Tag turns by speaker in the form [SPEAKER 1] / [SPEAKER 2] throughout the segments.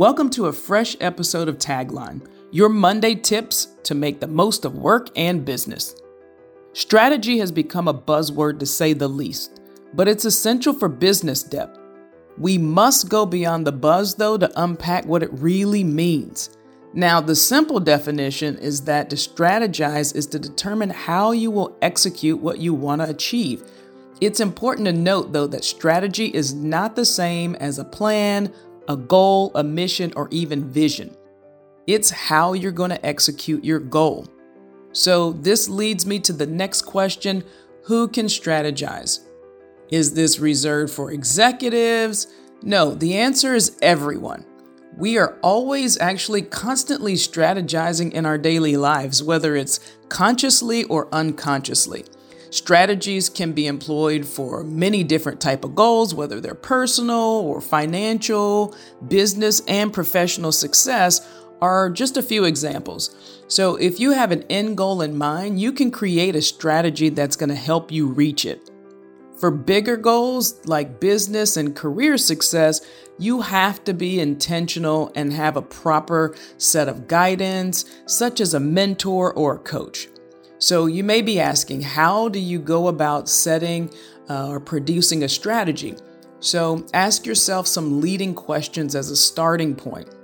[SPEAKER 1] Welcome to a fresh episode of Tagline, your Monday tips to make the most of work and business. Strategy has become a buzzword to say the least, but it's essential for business depth. We must go beyond the buzz, though, to unpack what it really means. Now, the simple definition is that to strategize is to determine how you will execute what you want to achieve. It's important to note, though, that strategy is not the same as a plan, a goal, a mission, or even vision. It's how you're going to execute your goal. So, this leads me to the next question Who can strategize? Is this reserved for executives? No, the answer is everyone. We are always actually constantly strategizing in our daily lives, whether it's consciously or unconsciously. Strategies can be employed for many different type of goals, whether they're personal or financial, business and professional success are just a few examples. So if you have an end goal in mind, you can create a strategy that's going to help you reach it. For bigger goals like business and career success, you have to be intentional and have a proper set of guidance, such as a mentor or a coach. So you may be asking, how do you go about setting uh, or producing a strategy? So ask yourself some leading questions as a starting point.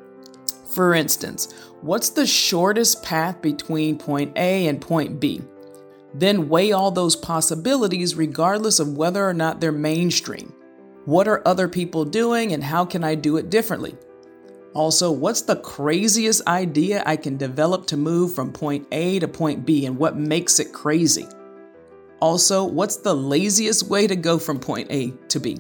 [SPEAKER 1] For instance, what's the shortest path between point A and point B? Then weigh all those possibilities regardless of whether or not they're mainstream. What are other people doing and how can I do it differently? Also, what's the craziest idea I can develop to move from point A to point B and what makes it crazy? Also, what's the laziest way to go from point A to B?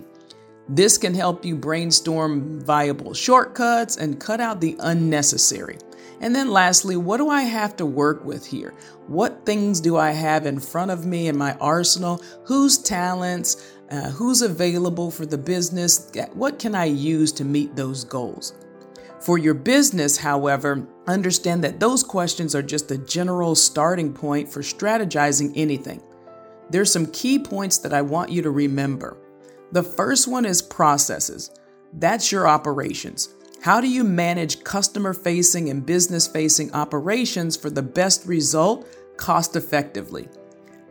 [SPEAKER 1] This can help you brainstorm viable shortcuts and cut out the unnecessary. And then, lastly, what do I have to work with here? What things do I have in front of me in my arsenal? Whose talents? Uh, who's available for the business? What can I use to meet those goals? For your business, however, understand that those questions are just a general starting point for strategizing anything. There's some key points that I want you to remember. The first one is processes. That's your operations. How do you manage customer facing and business facing operations for the best result cost effectively?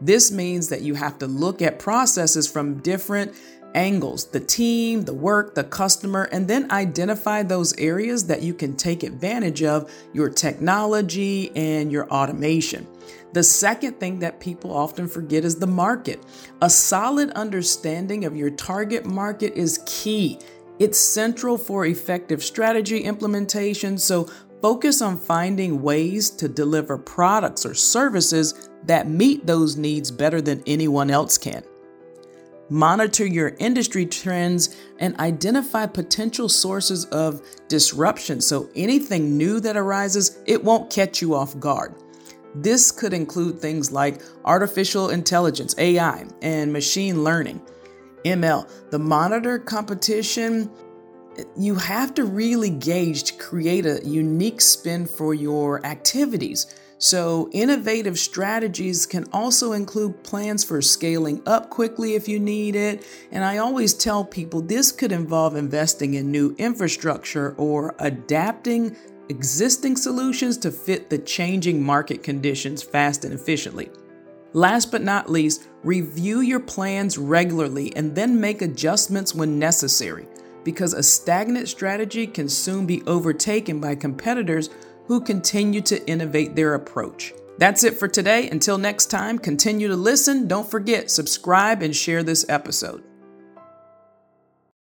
[SPEAKER 1] This means that you have to look at processes from different angles the team, the work, the customer, and then identify those areas that you can take advantage of your technology and your automation. The second thing that people often forget is the market. A solid understanding of your target market is key. It's central for effective strategy implementation, so focus on finding ways to deliver products or services that meet those needs better than anyone else can. Monitor your industry trends and identify potential sources of disruption so anything new that arises, it won't catch you off guard. This could include things like artificial intelligence, AI, and machine learning. ML, the monitor competition, you have to really gauge to create a unique spin for your activities. So, innovative strategies can also include plans for scaling up quickly if you need it. And I always tell people this could involve investing in new infrastructure or adapting existing solutions to fit the changing market conditions fast and efficiently. Last but not least, review your plans regularly and then make adjustments when necessary because a stagnant strategy can soon be overtaken by competitors who continue to innovate their approach. That's it for today. Until next time, continue to listen. Don't forget, subscribe and share this episode.